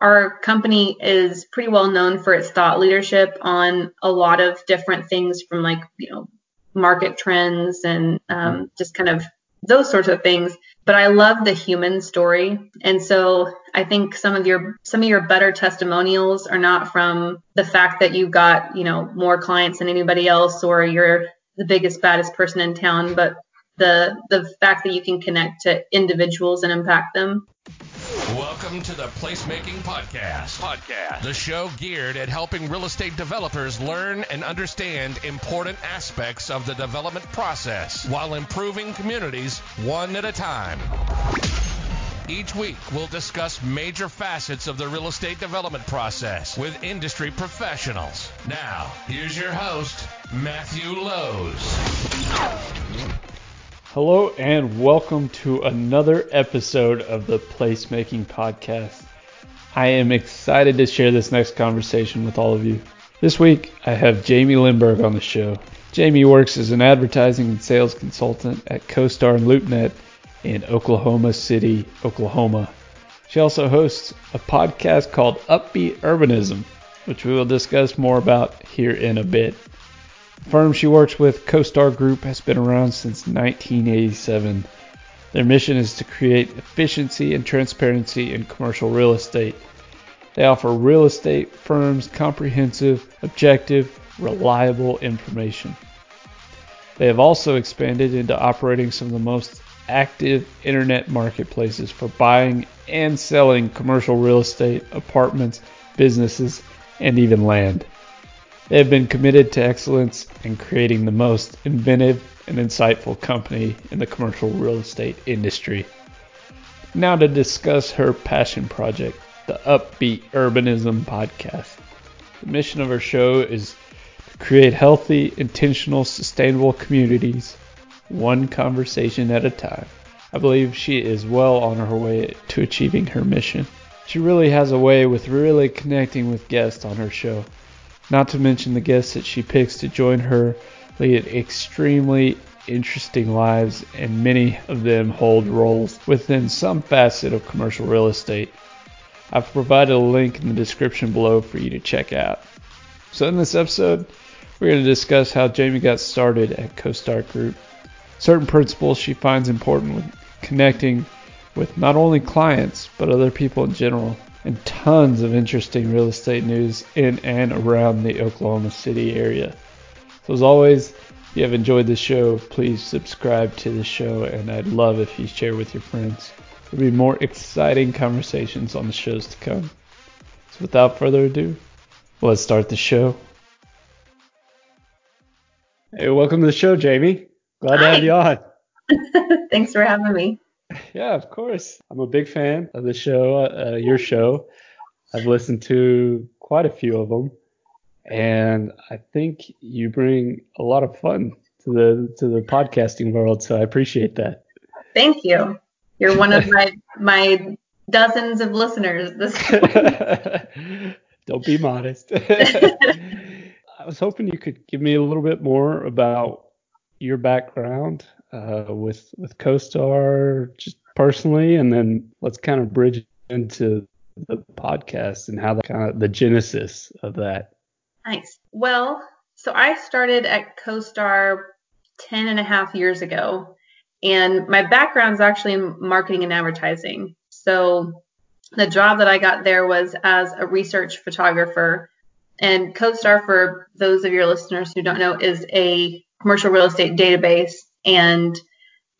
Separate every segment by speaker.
Speaker 1: our company is pretty well known for its thought leadership on a lot of different things from like, you know, market trends and um, just kind of those sorts of things. But I love the human story. And so I think some of your some of your better testimonials are not from the fact that you've got, you know, more clients than anybody else or you're the biggest, baddest person in town, but the the fact that you can connect to individuals and impact them.
Speaker 2: Welcome to the Placemaking Podcast. Podcast. The show geared at helping real estate developers learn and understand important aspects of the development process while improving communities one at a time. Each week, we'll discuss major facets of the real estate development process with industry professionals. Now, here's your host, Matthew Lowe's.
Speaker 3: Hello, and welcome to another episode of the Placemaking Podcast. I am excited to share this next conversation with all of you. This week, I have Jamie Limberg on the show. Jamie works as an advertising and sales consultant at CoStar and LoopNet in Oklahoma City, Oklahoma. She also hosts a podcast called Upbeat Urbanism, which we will discuss more about here in a bit. Firm she works with, CoStar Group, has been around since 1987. Their mission is to create efficiency and transparency in commercial real estate. They offer real estate firms comprehensive, objective, reliable information. They have also expanded into operating some of the most active internet marketplaces for buying and selling commercial real estate, apartments, businesses, and even land. They have been committed to excellence and creating the most inventive and insightful company in the commercial real estate industry. Now to discuss her passion project, the Upbeat Urbanism podcast. The mission of her show is to create healthy, intentional, sustainable communities, one conversation at a time. I believe she is well on her way to achieving her mission. She really has a way with really connecting with guests on her show. Not to mention the guests that she picks to join her lead extremely interesting lives, and many of them hold roles within some facet of commercial real estate. I've provided a link in the description below for you to check out. So, in this episode, we're going to discuss how Jamie got started at CoStar Group, certain principles she finds important when connecting with not only clients but other people in general, and tons of interesting real estate news in and around the Oklahoma City area. So, as always, if you have enjoyed the show, please subscribe to the show, and I'd love if you share with your friends. There'll be more exciting conversations on the shows to come. So, without further ado, let's start the show. Hey, welcome to the show, Jamie. Glad Hi. to have you on.
Speaker 1: Thanks for having me.
Speaker 3: Yeah, of course. I'm a big fan of the show, uh, your show. I've listened to quite a few of them, and I think you bring a lot of fun to the to the podcasting world. So I appreciate that.
Speaker 1: Thank you. You're one of my my dozens of listeners. This
Speaker 3: Don't be modest. I was hoping you could give me a little bit more about your background uh, with with CoStar just personally, and then let's kind of bridge into the podcast and how the kind of the genesis of that.
Speaker 1: Nice. Well, so I started at CoStar 10 and a half years ago, and my background is actually in marketing and advertising. So the job that I got there was as a research photographer. And CoStar, for those of your listeners who don't know, is a commercial real estate database and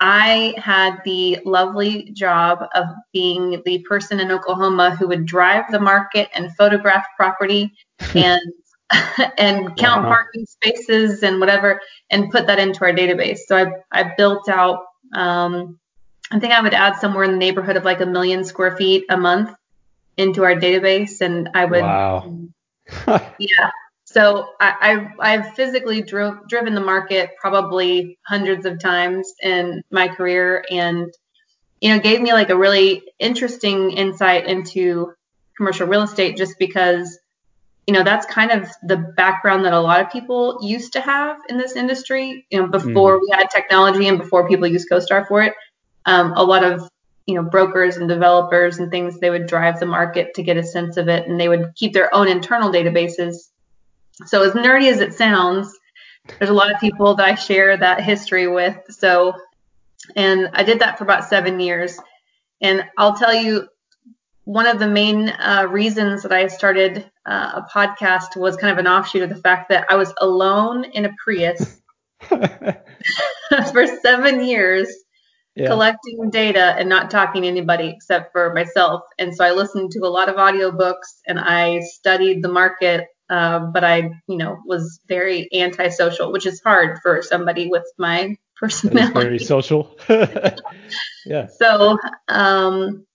Speaker 1: I had the lovely job of being the person in Oklahoma who would drive the market and photograph property and and count wow. parking spaces and whatever and put that into our database. So I I built out um, I think I would add somewhere in the neighborhood of like a million square feet a month into our database and I would
Speaker 3: Wow.
Speaker 1: yeah. So I, I, have physically drove, driven the market probably hundreds of times in my career, and you know, gave me like a really interesting insight into commercial real estate, just because you know that's kind of the background that a lot of people used to have in this industry. You know, before mm. we had technology and before people used CoStar for it, um, a lot of you know brokers and developers and things they would drive the market to get a sense of it and they would keep their own internal databases so as nerdy as it sounds there's a lot of people that i share that history with so and i did that for about seven years and i'll tell you one of the main uh, reasons that i started uh, a podcast was kind of an offshoot of the fact that i was alone in a prius for seven years yeah. collecting data and not talking to anybody except for myself. And so I listened to a lot of audiobooks and I studied the market, uh, but I, you know, was very antisocial, which is hard for somebody with my personality.
Speaker 3: Very social. yeah.
Speaker 1: So um,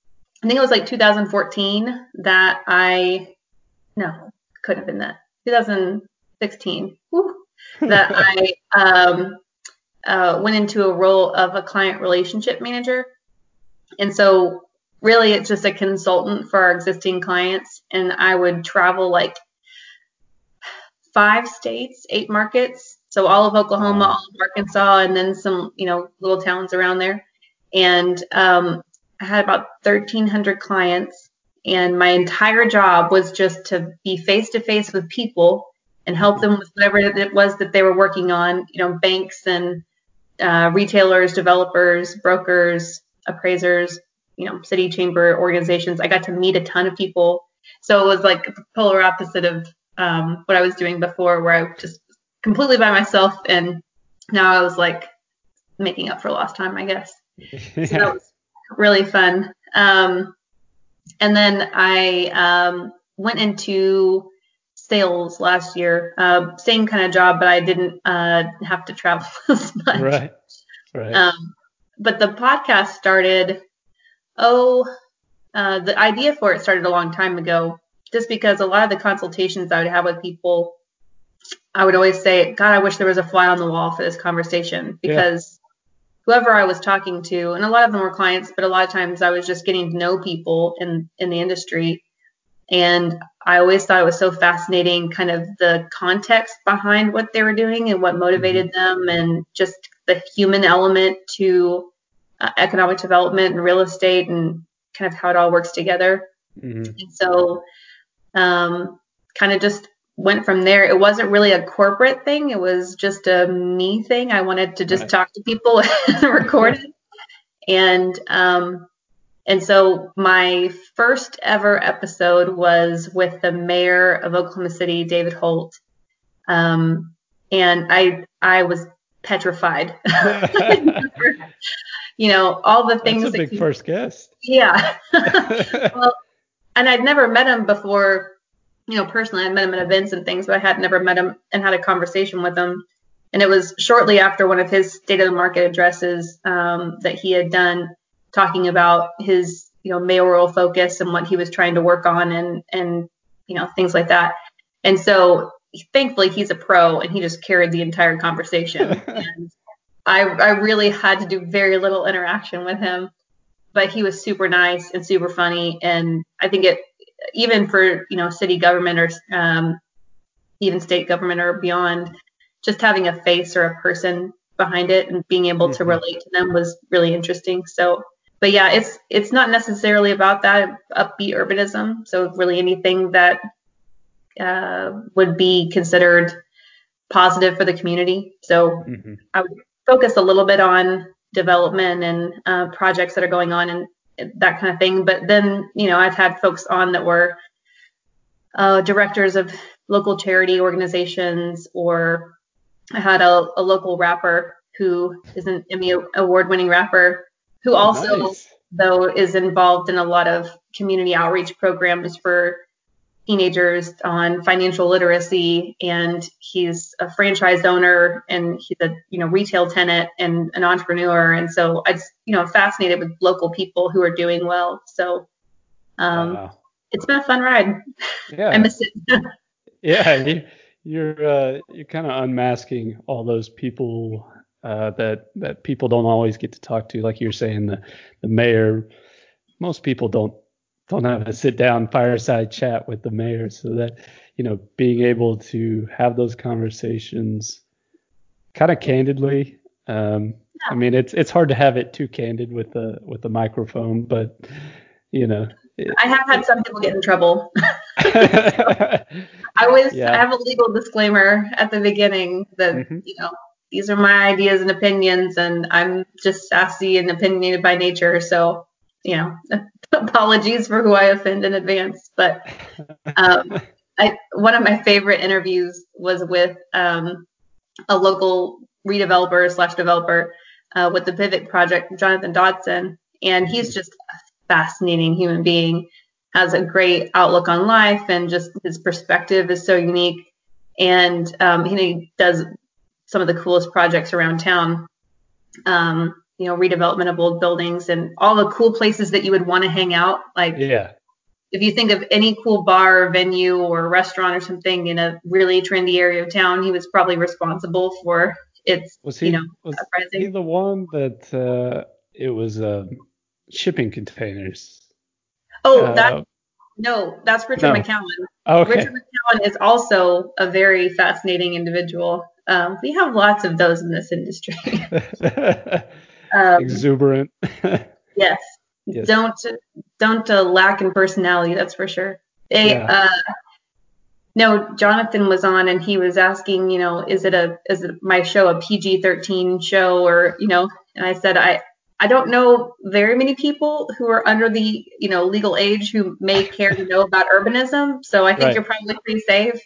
Speaker 1: I think it was like 2014 that I, no, couldn't have been that. 2016. Whew, that I um, uh, went into a role of a client relationship manager. And so, really, it's just a consultant for our existing clients. And I would travel like five states, eight markets. So, all of Oklahoma, all of Arkansas, and then some, you know, little towns around there. And um, I had about 1,300 clients. And my entire job was just to be face to face with people and help them with whatever it was that they were working on, you know, banks and uh, retailers, developers, brokers, appraisers, you know, city chamber organizations. I got to meet a ton of people. So it was like the polar opposite of um, what I was doing before, where I was just completely by myself. And now I was like making up for lost time, I guess. yeah. So that was really fun. Um, and then I um, went into sales last year. Uh, same kind of job, but I didn't uh, have to travel as much.
Speaker 3: Right. Right.
Speaker 1: Um, but the podcast started. Oh, uh, the idea for it started a long time ago. Just because a lot of the consultations I would have with people, I would always say, "God, I wish there was a fly on the wall for this conversation," because yeah. whoever I was talking to, and a lot of them were clients, but a lot of times I was just getting to know people in in the industry and I always thought it was so fascinating, kind of the context behind what they were doing and what motivated mm-hmm. them, and just the human element to uh, economic development and real estate and kind of how it all works together. Mm-hmm. And so, um, kind of just went from there. It wasn't really a corporate thing, it was just a me thing. I wanted to just right. talk to people and record it. And um, and so my first ever episode was with the mayor of Oklahoma City, David Holt. Um, and I I was petrified. you know, all the things.
Speaker 3: That's a big
Speaker 1: he,
Speaker 3: first guest.
Speaker 1: Yeah. well, and I'd never met him before, you know, personally. I'd met him at events and things, but I had never met him and had a conversation with him. And it was shortly after one of his state of the market addresses um, that he had done talking about his you know mayoral focus and what he was trying to work on and and you know things like that. And so thankfully he's a pro and he just carried the entire conversation. and I I really had to do very little interaction with him, but he was super nice and super funny and I think it even for you know city government or um, even state government or beyond, just having a face or a person behind it and being able mm-hmm. to relate to them was really interesting. So but yeah, it's it's not necessarily about that upbeat urbanism. So really anything that uh, would be considered positive for the community. So mm-hmm. I would focus a little bit on development and uh, projects that are going on and that kind of thing. But then you know I've had folks on that were uh, directors of local charity organizations, or I had a, a local rapper who is an Emmy award-winning rapper who oh, also nice. though is involved in a lot of community outreach programs for teenagers on financial literacy and he's a franchise owner and he's a you know retail tenant and an entrepreneur. And so I just you know fascinated with local people who are doing well. So um wow. it's been a fun ride.
Speaker 3: Yeah.
Speaker 1: I miss it.
Speaker 3: Yeah you, you're uh, you're kind of unmasking all those people uh, that that people don't always get to talk to. Like you're saying, the the mayor, most people don't don't have a sit down fireside chat with the mayor, so that you know being able to have those conversations kind of candidly um, I mean, it's it's hard to have it too candid with the with the microphone, but you know. It,
Speaker 1: I have had some people get in trouble. I always yeah. I have a legal disclaimer at the beginning that mm-hmm. you know these are my ideas and opinions, and I'm just sassy and opinionated by nature, so you know apologies for who I offend in advance. But um, I, one of my favorite interviews was with um, a local redeveloper slash developer uh, with the Pivot project, Jonathan Dodson, and he's just a fascinating human being. Has a great outlook on life, and just his perspective is so unique. And um, he does some of the coolest projects around town. Um, you know, redevelopment of old buildings and all the cool places that you would want to hang out. Like,
Speaker 3: yeah,
Speaker 1: if you think of any cool bar or venue or restaurant or something in a really trendy area of town, he was probably responsible for its, was he, you know,
Speaker 3: was uprising. he the one that uh, it was uh, shipping containers?
Speaker 1: Oh, uh, that no, that's Richard no. McKown.
Speaker 3: okay.
Speaker 1: Richard McKown is also a very fascinating individual. Um, we have lots of those in this industry.
Speaker 3: um, Exuberant.
Speaker 1: yes. Yes. Don't don't uh, lack in personality, that's for sure. They, yeah. uh, no, Jonathan was on and he was asking, you know, is it a is it my show a PG-13 show or you know? And I said I I don't know very many people who are under the you know legal age who may care to know about urbanism, so I think right. you're probably pretty safe.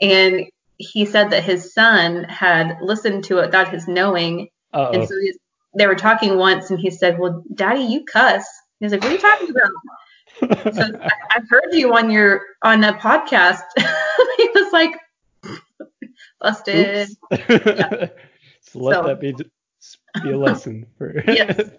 Speaker 1: And he said that his son had listened to it without his knowing, Uh-oh. and so he's they were talking once and he said, Well, daddy, you cuss. He was like, What are you talking about? so I, have heard you on your on a podcast. he was like busted.
Speaker 3: yeah. so let so, that be be a lesson for yes.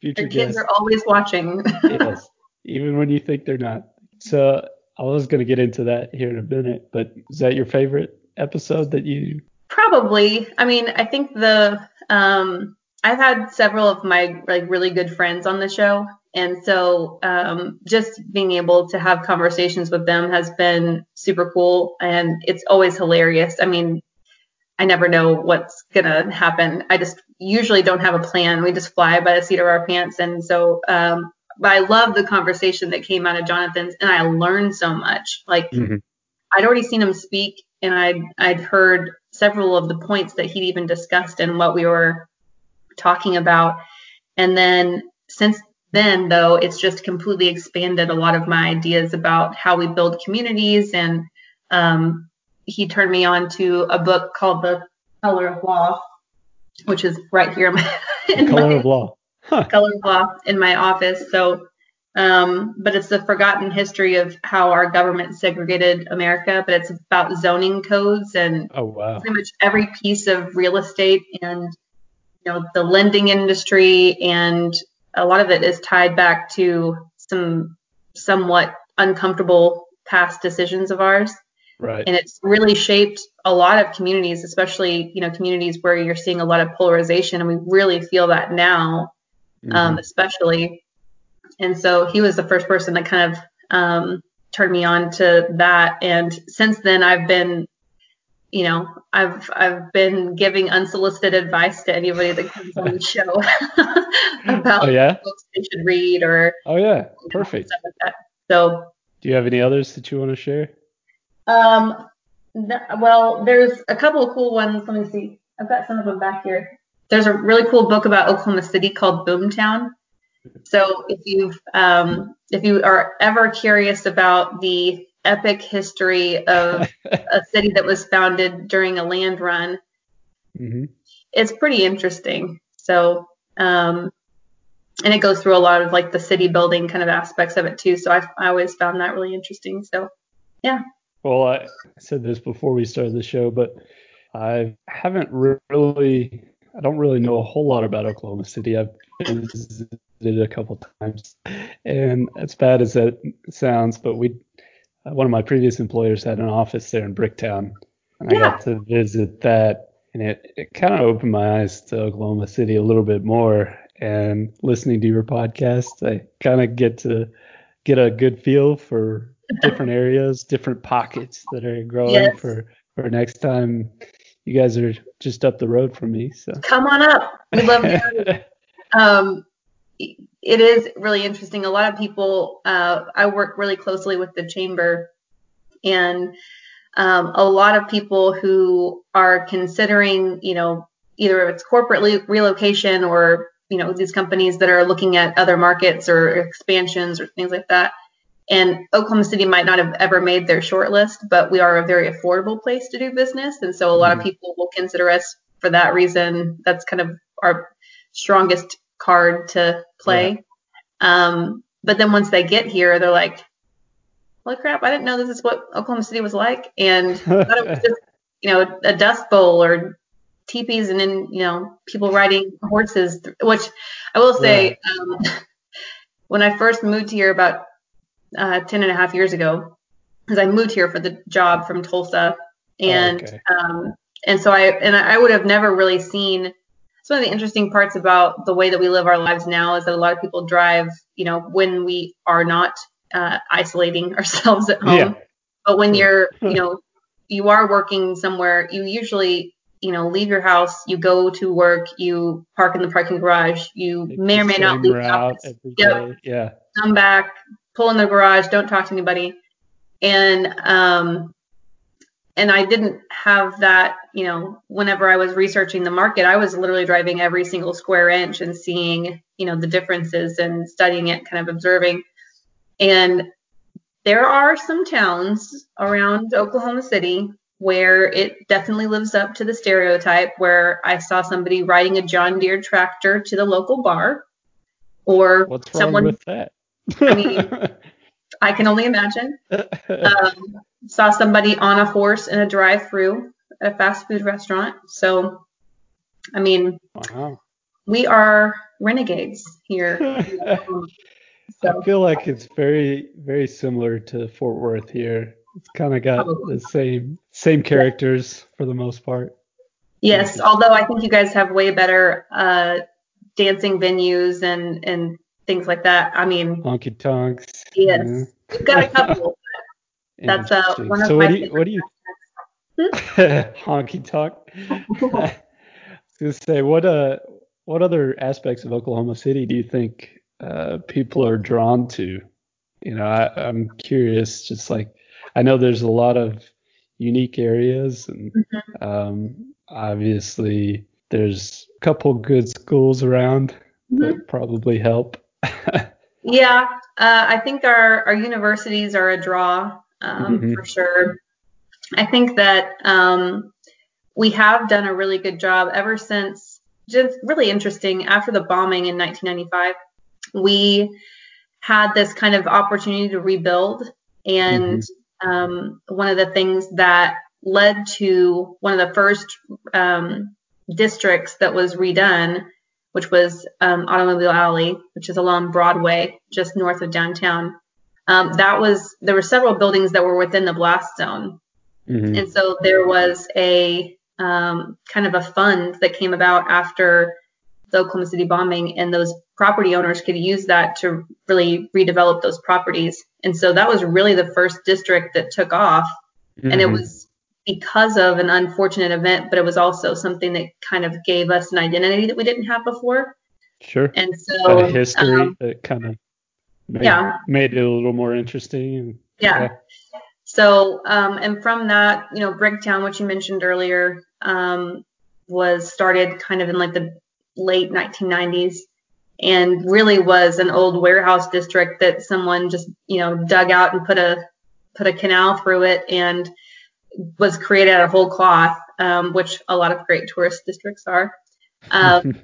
Speaker 3: future
Speaker 1: kids are always watching.
Speaker 3: yes. Even when you think they're not. So I was gonna get into that here in a minute, but is that your favorite episode that you
Speaker 1: Probably. I mean, I think the um I've had several of my like really good friends on the show, and so um, just being able to have conversations with them has been super cool, and it's always hilarious. I mean, I never know what's gonna happen. I just usually don't have a plan. We just fly by the seat of our pants, and so. Um, but I love the conversation that came out of Jonathan's, and I learned so much. Like mm-hmm. I'd already seen him speak, and I'd I'd heard several of the points that he'd even discussed and what we were talking about. And then since then, though, it's just completely expanded a lot of my ideas about how we build communities. And um, he turned me on to a book called The Color of Law, which is right here in my, in
Speaker 3: Color my, of Law.
Speaker 1: Huh. Color of Law in my office. So, um, but it's the forgotten history of how our government segregated America. But it's about zoning codes and
Speaker 3: oh, wow.
Speaker 1: pretty much every piece of real estate and you know the lending industry and a lot of it is tied back to some somewhat uncomfortable past decisions of ours.
Speaker 3: Right.
Speaker 1: And it's really shaped a lot of communities especially you know communities where you're seeing a lot of polarization and we really feel that now mm-hmm. um, especially. And so he was the first person that kind of um, turned me on to that. And since then i've been you know, I've I've been giving unsolicited advice to anybody that comes on the show about
Speaker 3: oh, yeah?
Speaker 1: books they should read or
Speaker 3: oh yeah, perfect.
Speaker 1: Know, like so,
Speaker 3: do you have any others that you want to share?
Speaker 1: Um, th- well, there's a couple of cool ones. Let me see. I've got some of them back here. There's a really cool book about Oklahoma City called Boomtown. So if you've um, if you are ever curious about the epic history of a city that was founded during a land run. Mm-hmm. It's pretty interesting. So, um, and it goes through a lot of like the city building kind of aspects of it too. So I, I always found that really interesting. So, yeah.
Speaker 3: Well, I said this before we started the show, but I haven't really, I don't really know a whole lot about Oklahoma City. I've visited a couple times, and as bad as that sounds, but we one of my previous employers had an office there in Bricktown, and yeah. I got to visit that, and it, it kind of opened my eyes to Oklahoma City a little bit more. And listening to your podcast, I kind of get to get a good feel for different areas, different pockets that are growing yes. for for next time. You guys are just up the road from me, so
Speaker 1: come on up. We love you. um, it is really interesting. A lot of people, uh, I work really closely with the chamber, and um, a lot of people who are considering, you know, either it's corporate le- relocation or you know these companies that are looking at other markets or expansions or things like that. And Oklahoma City might not have ever made their short list, but we are a very affordable place to do business, and so a lot mm-hmm. of people will consider us for that reason. That's kind of our strongest card to play. Yeah. Um, but then once they get here, they're like, "Holy crap! I didn't know this is what Oklahoma City was like," and thought it was just you know a dust bowl or teepees and then you know people riding horses. Which I will say, yeah. um, when I first moved here about uh, 10 and a half years ago, because I moved here for the job from Tulsa, and oh, okay. um, and so I and I would have never really seen one of the interesting parts about the way that we live our lives now is that a lot of people drive, you know, when we are not uh, isolating ourselves at home. Yeah. But when you're, you know, you are working somewhere, you usually, you know, leave your house, you go to work, you park in the parking garage, you may or may not leave the office.
Speaker 3: Yep. Yeah.
Speaker 1: Come back, pull in the garage, don't talk to anybody. And um, and I didn't have that, you know, whenever I was researching the market, I was literally driving every single square inch and seeing, you know, the differences and studying it, kind of observing. And there are some towns around Oklahoma City where it definitely lives up to the stereotype where I saw somebody riding a John Deere tractor to the local bar or
Speaker 3: What's
Speaker 1: someone
Speaker 3: with that?
Speaker 1: I mean, I can only imagine. Um, saw somebody on a horse in a drive-through at a fast food restaurant. So, I mean, wow. we are renegades here.
Speaker 3: so. I feel like it's very, very similar to Fort Worth here. It's kind of got Probably. the same same characters for the most part.
Speaker 1: Yes, although I think you guys have way better uh, dancing venues and and things like that. I mean,
Speaker 3: honky tonks.
Speaker 1: Yes, yeah. we've got a couple. That's uh, one of so
Speaker 3: my
Speaker 1: what do you,
Speaker 3: what do you honky talk? I was gonna say what uh what other aspects of Oklahoma City do you think uh, people are drawn to? You know, I, I'm curious. Just like I know there's a lot of unique areas, and mm-hmm. um, obviously there's a couple good schools around mm-hmm. that probably help.
Speaker 1: yeah, uh, I think our our universities are a draw um, mm-hmm. for sure. I think that um, we have done a really good job ever since. Just really interesting. After the bombing in 1995, we had this kind of opportunity to rebuild, and mm-hmm. um, one of the things that led to one of the first um, districts that was redone, which was um, Automobile Alley, which is along Broadway, just north of downtown um, that was there were several buildings that were within the blast zone, mm-hmm. and so there was a um, kind of a fund that came about after the Oklahoma City bombing, and those property owners could use that to really redevelop those properties. And so that was really the first district that took off, mm-hmm. and it mm-hmm. was because of an unfortunate event, but it was also something that kind of gave us an identity that we didn't have before.
Speaker 3: Sure.
Speaker 1: And so
Speaker 3: a history um, that kind of made, yeah. made it a little more interesting.
Speaker 1: yeah. yeah. So, um, and from that, you know, Bricktown, which you mentioned earlier, um, was started kind of in like the late 1990s and really was an old warehouse district that someone just, you know, dug out and put a, put a canal through it and was created out of whole cloth, um, which a lot of great tourist districts are. Um,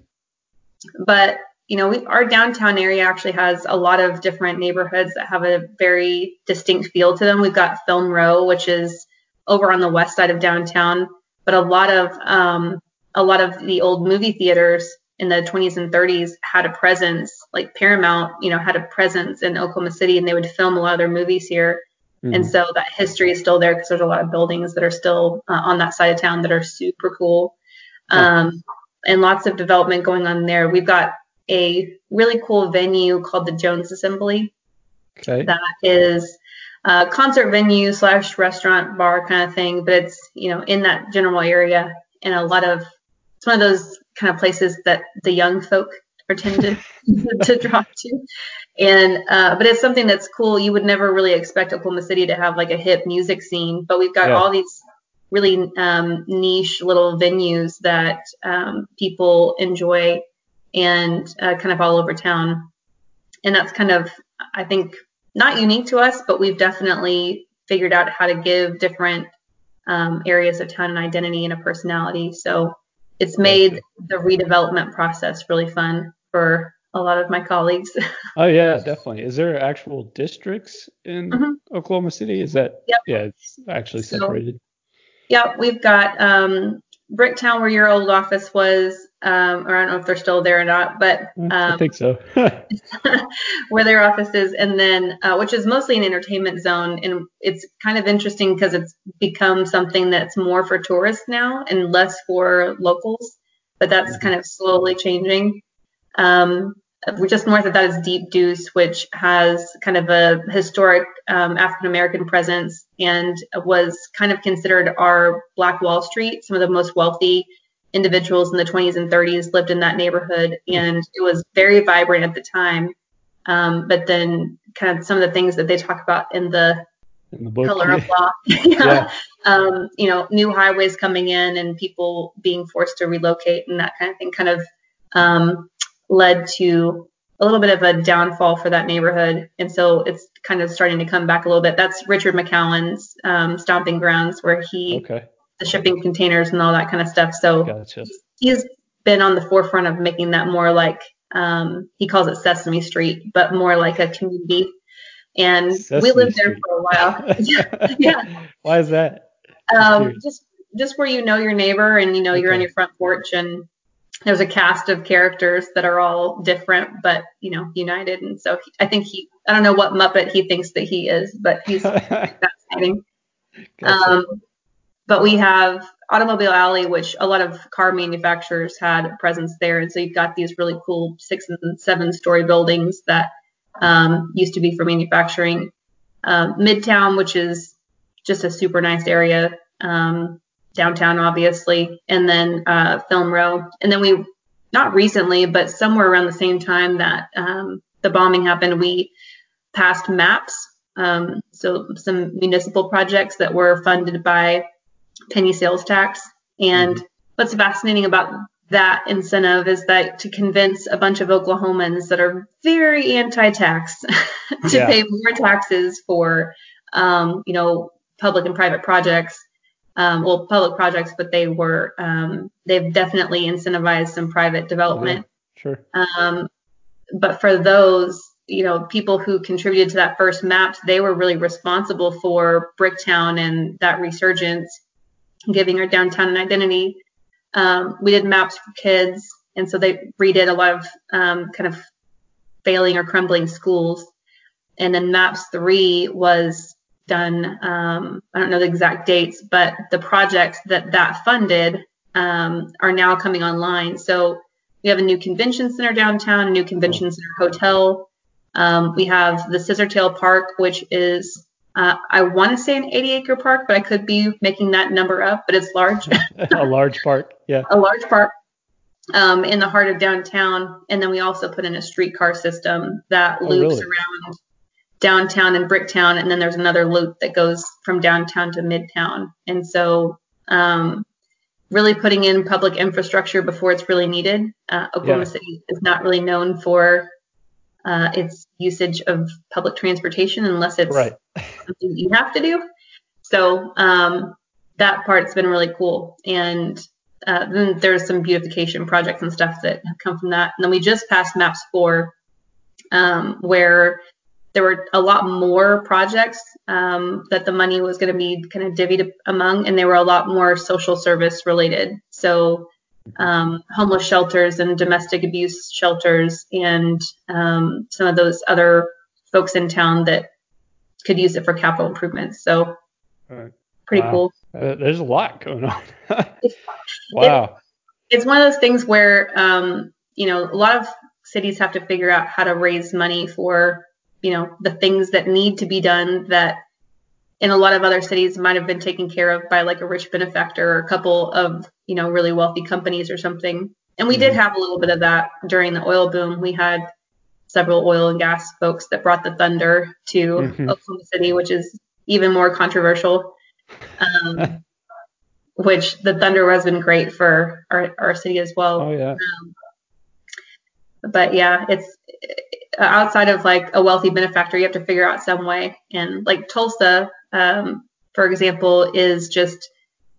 Speaker 1: but you know, we, our downtown area actually has a lot of different neighborhoods that have a very distinct feel to them. We've got Film Row, which is over on the west side of downtown, but a lot of um, a lot of the old movie theaters in the 20s and 30s had a presence. Like Paramount, you know, had a presence in Oklahoma City, and they would film a lot of their movies here. Mm-hmm. And so that history is still there because there's a lot of buildings that are still uh, on that side of town that are super cool. Um, and lots of development going on there. We've got a really cool venue called the Jones Assembly.
Speaker 3: Okay.
Speaker 1: That is a concert venue slash restaurant bar kind of thing, but it's you know in that general area. and a lot of it's one of those kind of places that the young folk are tended to drop to. And uh, but it's something that's cool. You would never really expect Oklahoma City to have like a hip music scene, but we've got
Speaker 3: Yeah.
Speaker 1: all these really um, niche little venues that um, people enjoy and uh, kind of all over town. And that's kind of, I think, not unique to us, but we've definitely figured out how to give different um, areas of town an identity and a personality. So it's made the redevelopment process really fun for a lot of my colleagues.
Speaker 3: Oh yeah, definitely. Is there actual districts in
Speaker 1: Mhm.
Speaker 3: Oklahoma City? Is that
Speaker 1: Yep.
Speaker 3: yeah, it's actually
Speaker 1: So-
Speaker 3: separated.
Speaker 1: yeah, we've got um, Bricktown, where your old office was, um, or I don't know if they're still there or not, but
Speaker 3: I
Speaker 1: um,
Speaker 3: think so.
Speaker 1: where their office is, and then uh, which is mostly an entertainment zone, and it's kind of interesting because it's become something that's more for tourists now and less for locals, but that's kind of slowly changing. Um, just north of that is Deep Deuce, which has kind of a historic um, African American presence and was kind of considered our Black Wall Street. Some of the most wealthy individuals in the 20s and 30s lived in that neighborhood, and it was very vibrant at the time. Um, but then, kind of some of the things that they talk about in the
Speaker 3: in the book.
Speaker 1: color of law. yeah. Um, you know, new highways coming in and people being forced to relocate and that kind of thing kind of um, led to a little bit of a downfall for that neighborhood. And so it's kind of starting to come back a little bit. That's Richard McKown's um, stomping grounds where he,
Speaker 3: Okay,
Speaker 1: the shipping containers and all that kind of stuff. So
Speaker 3: gotcha.
Speaker 1: he's been on the forefront of making that more like, um, he calls it Sesame Street, but more like a community. And we
Speaker 3: Sesame
Speaker 1: lived there for a while. yeah.
Speaker 3: Why is that?
Speaker 1: Um, just just where you know your neighbor and you know you're on your front porch and there's a cast of characters that are all different but you know united and so he, I think he I don't know what Muppet he thinks that he is but he's fascinating.
Speaker 3: Gotcha.
Speaker 1: Um, but we have Automobile Alley, which a lot of car manufacturers had a presence there, and so you've got these really cool six and seven story buildings that um, used to be for manufacturing. Um, Midtown, which is just a super nice area, um, downtown obviously, and then uh, Film Row, and then we not recently, but somewhere around the same time that um, the bombing happened, we passed MAPS. Um, so some municipal projects that were funded by penny sales tax. And what's fascinating about that incentive is that to convince a bunch of Oklahomans that are very anti-tax to
Speaker 3: Yeah.
Speaker 1: pay more taxes for, um, you know, public and private projects. Um, well, public projects, but they were um, they've definitely incentivized some private development.
Speaker 3: Sure.
Speaker 1: Um, but for those, you know, people who contributed to that first map, they were really responsible for Bricktown and that resurgence, giving our downtown an identity. Um, we did MAPS for Kids, and so they redid a lot of um, kind of failing or crumbling schools. And then MAPS three was done. Um, I don't know the exact dates, but the projects that that funded um, are now coming online. So we have a new convention center downtown, a new convention center hotel. Um, we have the Scissortail Park, which is, uh, I want to say an 80 acre park, but I could be making that number up, but it's large,
Speaker 3: a large park. Yeah.
Speaker 1: a large park um, in the heart of downtown. And then we also put in a streetcar system that
Speaker 3: Oh,
Speaker 1: loops
Speaker 3: really?
Speaker 1: around downtown and Bricktown. And then there's another loop that goes from downtown to midtown. And so, um, really putting in public infrastructure before it's really needed. Uh, Oklahoma
Speaker 3: Yeah.
Speaker 1: City is not really known for uh, its usage of public transportation unless it's
Speaker 3: Right.
Speaker 1: Something you have to do. So um, that part's been really cool. And uh, then there's some beautification projects and stuff that have come from that. And then we just passed MAPS 4, um, where there were a lot more projects um, that the money was going to be kind of divvied among, and they were a lot more social service related. So um, homeless shelters and domestic abuse shelters, and um, some of those other folks in town that could use it for capital improvements. So
Speaker 3: Right.
Speaker 1: pretty
Speaker 3: Wow.
Speaker 1: cool.
Speaker 3: Uh, there's a lot going on. wow.
Speaker 1: It's one of those things where, um, you know, a lot of cities have to figure out how to raise money for, you know, the things that need to be done that in a lot of other cities might have been taken care of by like a rich benefactor or a couple of you know really wealthy companies or something. And we did
Speaker 3: Mhm.
Speaker 1: have a little bit of that during the oil boom. We had several oil and gas folks that brought the thunder to
Speaker 3: Mhm.
Speaker 1: Oklahoma City, which is even more controversial. Um, which the thunder has been great for our, our city as well.
Speaker 3: Oh yeah.
Speaker 1: But yeah, it's outside of like a wealthy benefactor, you have to figure out some way. And like Tulsa, um, for example, is just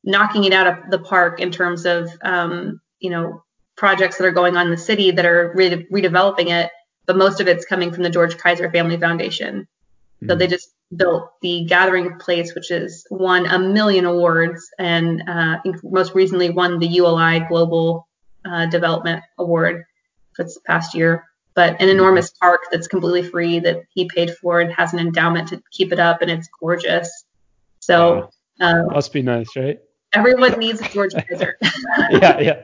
Speaker 1: knocking it out of the park in terms of um, you know projects that are going on in the city that are re- redeveloping it. But most of it's coming from the George Kaiser Family Foundation. So
Speaker 3: Mhm.
Speaker 1: they just built the Gathering Place, which has won a million awards, and uh, most recently won the ULI Global uh, Development Award for this past year. But an enormous park that's completely free that he paid for and has an endowment to keep it up, and it's gorgeous. So uh,
Speaker 3: Must be nice, right?
Speaker 1: everyone needs a George Kaiser.
Speaker 3: yeah, yeah.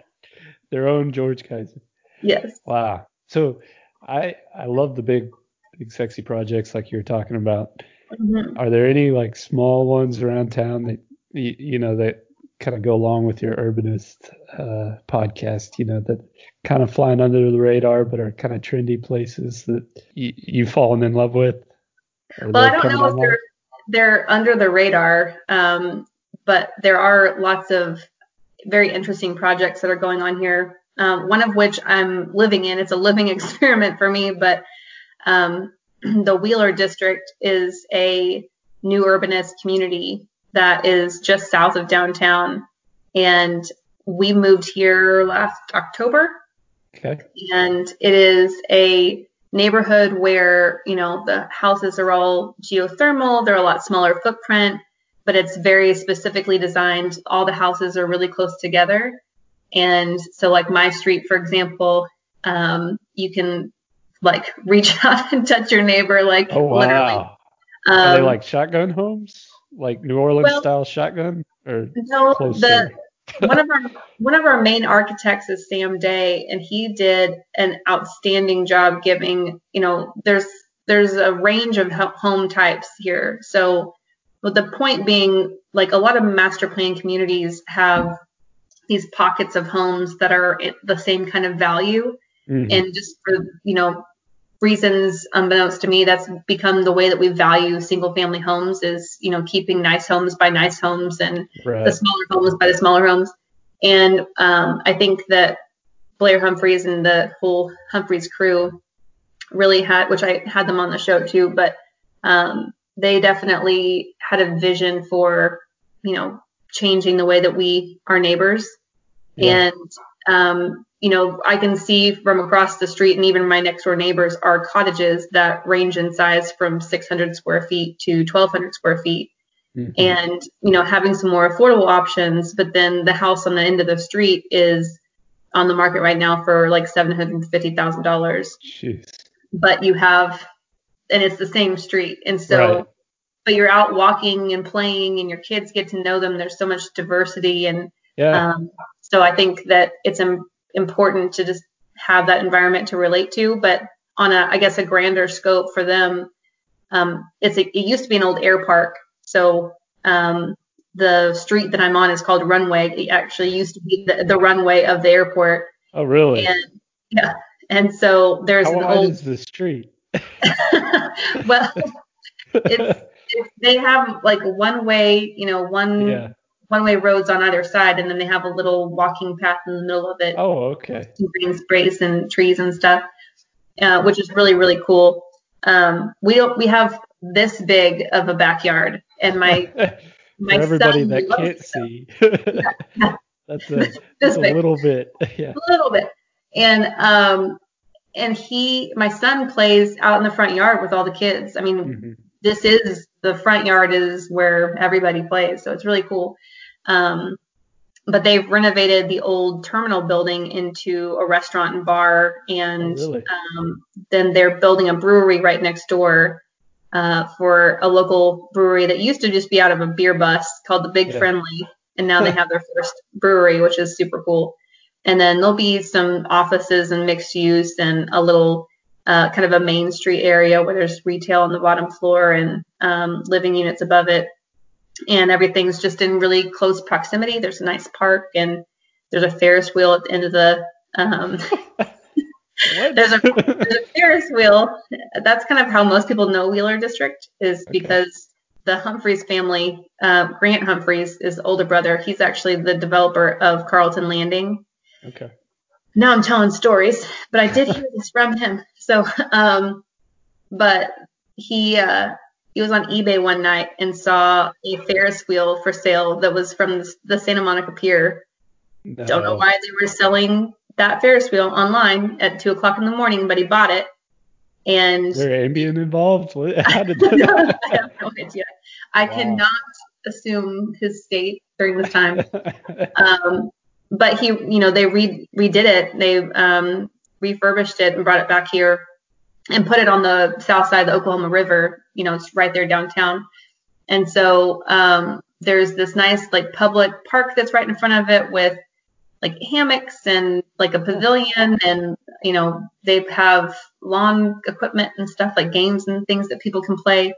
Speaker 3: Their own George Kaiser.
Speaker 1: yes.
Speaker 3: Wow. So I I love the big big sexy projects like you were talking about.
Speaker 1: Mhm.
Speaker 3: Are there any like small ones around town that you, you know that kind of go along with your urbanist uh, podcast? You know that kind of flying under the radar but are kind of trendy places that you, you've fallen in love with.
Speaker 1: Well, I don't know if they're they're under the radar, um, but there are lots of very interesting projects that are going on here. Um, one of which I'm living in. It's a living experiment for me, but um, the Wheeler District is a new urbanist community that is just south of downtown, and we moved here last October.
Speaker 3: Okay.
Speaker 1: and it is a neighborhood where you know the houses are all geothermal. They're a lot smaller footprint but it's very specifically designed. All the houses are really close together and so like my street for example um, you can like reach out and touch your neighbor like
Speaker 3: Oh wow.
Speaker 1: literally
Speaker 3: Are they
Speaker 1: Um,
Speaker 3: like shotgun homes? Like New Orleans
Speaker 1: well-
Speaker 3: style shotgun or
Speaker 1: no, the one of our one of our main architects is Sam Day, and he did an outstanding job giving. You know, there's there's a range of home types here. So, with the point being, like a lot of master plan communities have these pockets of homes that are the same kind of value,
Speaker 3: Mhm.
Speaker 1: and just for you know reasons unbeknownst to me that's become the way that we value single family homes is you know keeping nice homes by nice homes and the smaller homes by the smaller homes. And um, I think that Blair Humphreys and the whole Humphreys crew really had, which I had them on the show too, but um, they definitely had a vision for, you know, changing the way that we are neighbors.
Speaker 3: Yeah.
Speaker 1: And, um, you know, I can see from across the street and even my next door neighbors are cottages that range in size from 600 square feet to 1200 square feet
Speaker 3: Mhm.
Speaker 1: and you know having some more affordable options but then the house on the end of the street is on the market right now for like $750,000 but you have and it's the same street and so
Speaker 3: Right.
Speaker 1: but you're out walking and playing and your kids get to know them there's so much diversity and
Speaker 3: Yeah.
Speaker 1: um, so I think that it's im- important to just have that environment to relate to, but on a, I guess, a grander scope for them. Um, it's a, it used to be an old air park, so um, the street that I'm on is called Runway. It actually used to be the, the runway of the airport,
Speaker 3: oh really?
Speaker 1: and yeah, and so there's
Speaker 3: How
Speaker 1: an
Speaker 3: wide
Speaker 1: old.
Speaker 3: is the street?
Speaker 1: well, it's, it's they have like one way, you know, one
Speaker 3: yeah.
Speaker 1: One way roads on either side, and then they have a little walking path in the middle of it.
Speaker 3: Oh okay.
Speaker 1: green sprays and trees and stuff, uh, which is really really cool. Um, we don't we have this big of a backyard, and my my
Speaker 3: everybody that can't
Speaker 1: it,
Speaker 3: see.
Speaker 1: Yeah.
Speaker 3: that's a, that's a little bit. Yeah.
Speaker 1: a little bit, and um, and he my son plays out in the front yard with all the kids. I mean,
Speaker 3: Mhm.
Speaker 1: this is the front yard is where everybody plays, so it's really cool. Um, but they've renovated the old terminal building into a restaurant and bar,
Speaker 3: Oh,
Speaker 1: and
Speaker 3: really?
Speaker 1: um, then they're building a brewery right next door uh, for a local brewery that used to just be out of a beer bus called the Big
Speaker 3: Yeah.
Speaker 1: Friendly, and now they have their first brewery, which is super cool. And then there'll be some offices and mixed use and a little uh, kind of a main street area where there's retail on the bottom floor and um, living units above it. And everything's just in really close proximity. There's a nice park and there's a Ferris wheel at the end of the. Um, there's, a, there's a Ferris wheel. That's kind of how most people know Wheeler District is okay. because the Humphreys family, uh, Grant Humphreys is the older brother. He's actually the developer of Carlton Landing.
Speaker 3: Okay.
Speaker 1: Now I'm telling stories, but I did hear this from him. So, um, but he uh, he was on eBay one night and saw a Ferris wheel for sale that was from the Santa Monica Pier. No. Don't know why they were selling that Ferris wheel online at two o'clock in the morning, but he bought it. And
Speaker 3: is there Ambien involved?
Speaker 1: How did that? I have no idea. I wow. cannot assume his state during this time. um, but he, you know, they re- redid it. They um, refurbished it and brought it back here and put it on the south side of the Oklahoma River. You know, it's right there downtown. And so um, there's this nice like public park that's right in front of it with like hammocks and like a pavilion and you know they have lawn equipment and stuff like games and things that people can play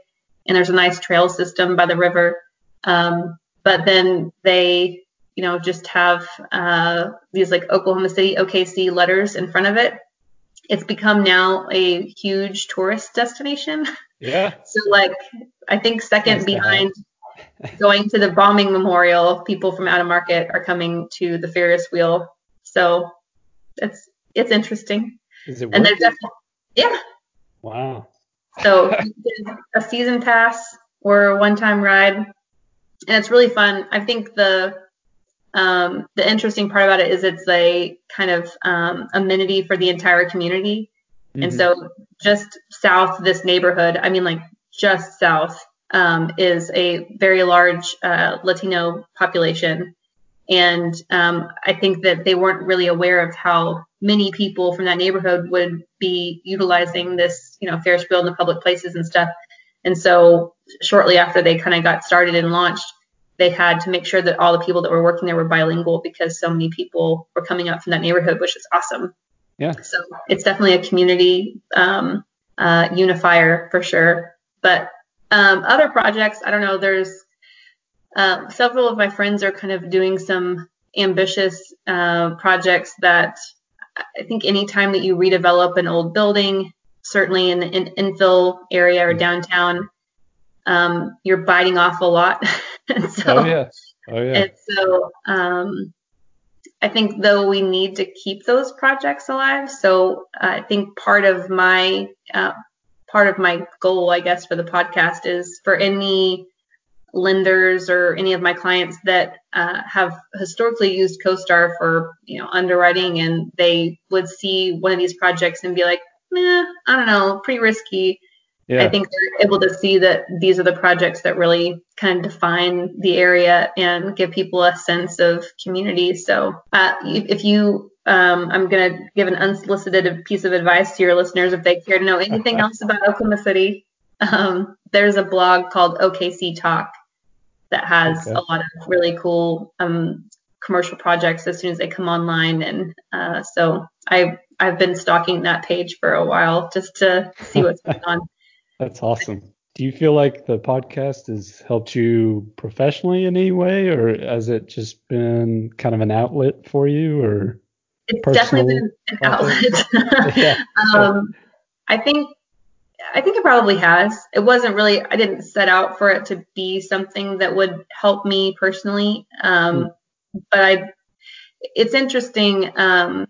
Speaker 1: and there's a nice trail system by the river um, but then they you know just have uh, these like oklahoma city okc letters in front of it it's become now a huge tourist destination
Speaker 3: yeah
Speaker 1: so like i think second nice behind going to the bombing memorial, people from out of market are coming to the Ferris wheel. So it's it's interesting.
Speaker 3: Is it and there's definitely
Speaker 1: yeah.
Speaker 3: Wow.
Speaker 1: So a season pass or a one-time ride, and it's really fun. I think the um, the interesting part about it is it's a kind of um, amenity for the entire community. Mm-hmm. And so just south this neighborhood, I mean like just south, um, is a very large uh, Latino population. And um, I think that they weren't really aware of how many people from that neighborhood would be utilizing this, you know, Ferris wheel in the public places and stuff. And so shortly after they kind of got started and launched, they had to make sure that all the people that were working there were bilingual because so many people were coming up from that neighborhood, which is awesome.
Speaker 3: Yeah.
Speaker 1: So it's definitely a community um, uh, unifier for sure. But um, other projects, I don't know. There's uh, several of my friends are kind of doing some ambitious uh, projects that I think anytime that you redevelop an old building, certainly in the in, infill area or downtown, um, you're biting off a lot.
Speaker 3: and so, oh yeah, oh yeah.
Speaker 1: And so um, I think though we need to keep those projects alive. So I think part of my uh, part of my goal, I guess, for the podcast is for any lenders or any of my clients that uh, have historically used CoStar for you know underwriting and they would see one of these projects and be like, meh, I don't know, pretty risky. Yeah. I think they're able to see that these are the projects that really kind of define the area and give people a sense of community. So uh, if you um, I'm going to give an unsolicited piece of advice to your listeners if they care to know anything else about Oklahoma City. Um, there's a blog called OKC Talk that has okay. a lot of really cool um, commercial projects as soon as they come online, and uh, so I I've been stalking that page for a while just to see what's going on.
Speaker 3: That's awesome. Do you feel like the podcast has helped you professionally in any way, or has it just been kind of an outlet for you, or?
Speaker 1: it's definitely been an outlet. yeah. um, I think I think it probably has. It wasn't really. I didn't set out for it to be something that would help me personally. Um, mm. But I, it's interesting. Um,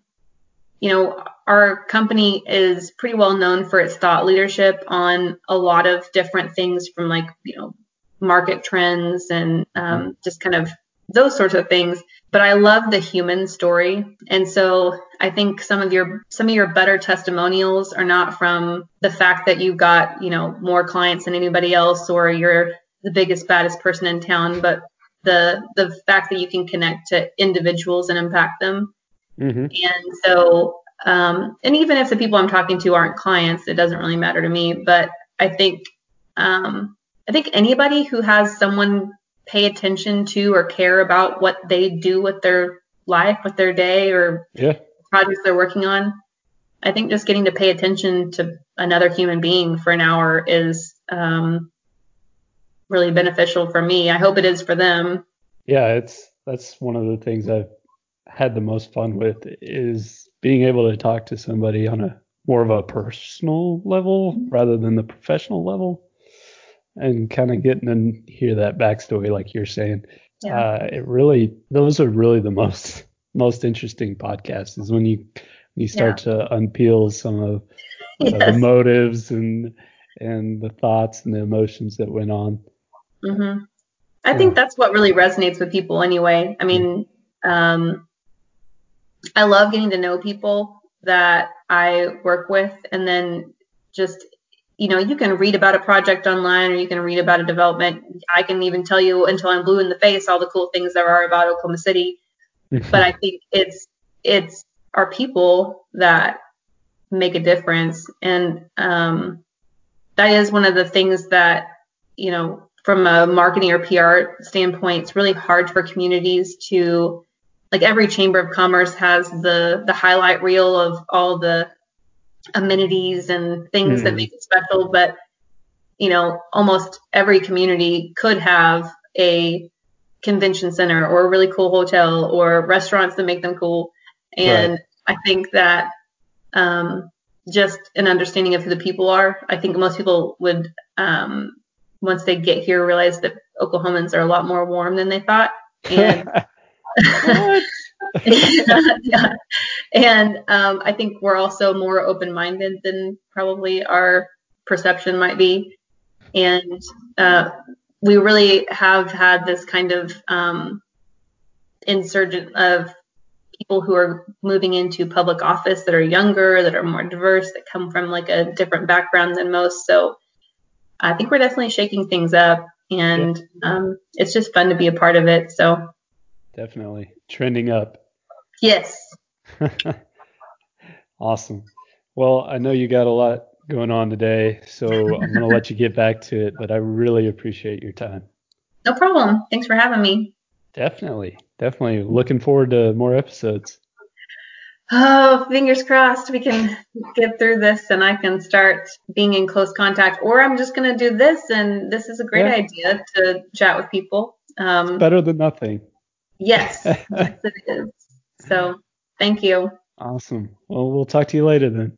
Speaker 1: you know, our company is pretty well known for its thought leadership on a lot of different things, from like you know market trends and um, mm. just kind of those sorts of things. But I love the human story. And so I think some of your some of your better testimonials are not from the fact that you got, you know, more clients than anybody else or you're the biggest, baddest person in town, but the the fact that you can connect to individuals and impact them. Mm-hmm. And so um, and even if the people I'm talking to aren't clients, it doesn't really matter to me. But I think um, I think anybody who has someone pay attention to or care about what they do with their life, with their day, or
Speaker 3: yeah.
Speaker 1: projects they're working on. I think just getting to pay attention to another human being for an hour is um, really beneficial for me. I hope it is for them.
Speaker 3: Yeah, it's that's one of the things I've had the most fun with is being able to talk to somebody on a more of a personal level rather than the professional level and kind of getting to hear that backstory like you're saying yeah. uh, it really those are really the most most interesting podcasts is when you you start yeah. to unpeel some of uh, yes. the motives and and the thoughts and the emotions that went on
Speaker 1: mm-hmm. i yeah. think that's what really resonates with people anyway i mean um, i love getting to know people that I work with, and then just you know, you can read about a project online or you can read about a development. I can even tell you until I'm blue in the face all the cool things there are about Oklahoma City. but I think it's it's our people that make a difference, and um, that is one of the things that you know, from a marketing or PR standpoint, it's really hard for communities to like every chamber of commerce has the the highlight reel of all the amenities and things mm. that hmm. make it special but you know almost every community could have a convention center or a really cool hotel or restaurants that make them cool and right. i think that um, just an understanding of who the people are i think most people would um, once they get here realize that oklahomans are a lot more warm than they thought and yeah. And um, I think we're also more open minded than probably our perception might be. And uh, we really have had this kind of um, insurgent of people who are moving into public office that are younger, that are more diverse, that come from like a different background than most. So I think we're definitely shaking things up and um, it's just fun to be a part of it. So
Speaker 3: definitely trending up.
Speaker 1: Yes.
Speaker 3: awesome. Well, I know you got a lot going on today, so I'm going to let you get back to it, but I really appreciate your time.
Speaker 1: No problem. Thanks for having me.
Speaker 3: Definitely. Definitely. Looking forward to more episodes.
Speaker 1: Oh, fingers crossed we can get through this and I can start being in close contact. Or I'm just going to do this, and this is a great yeah. idea to chat with people.
Speaker 3: Um, it's better than nothing.
Speaker 1: Yes, yes, it is. So thank you.
Speaker 3: Awesome. Well, we'll talk to you later then.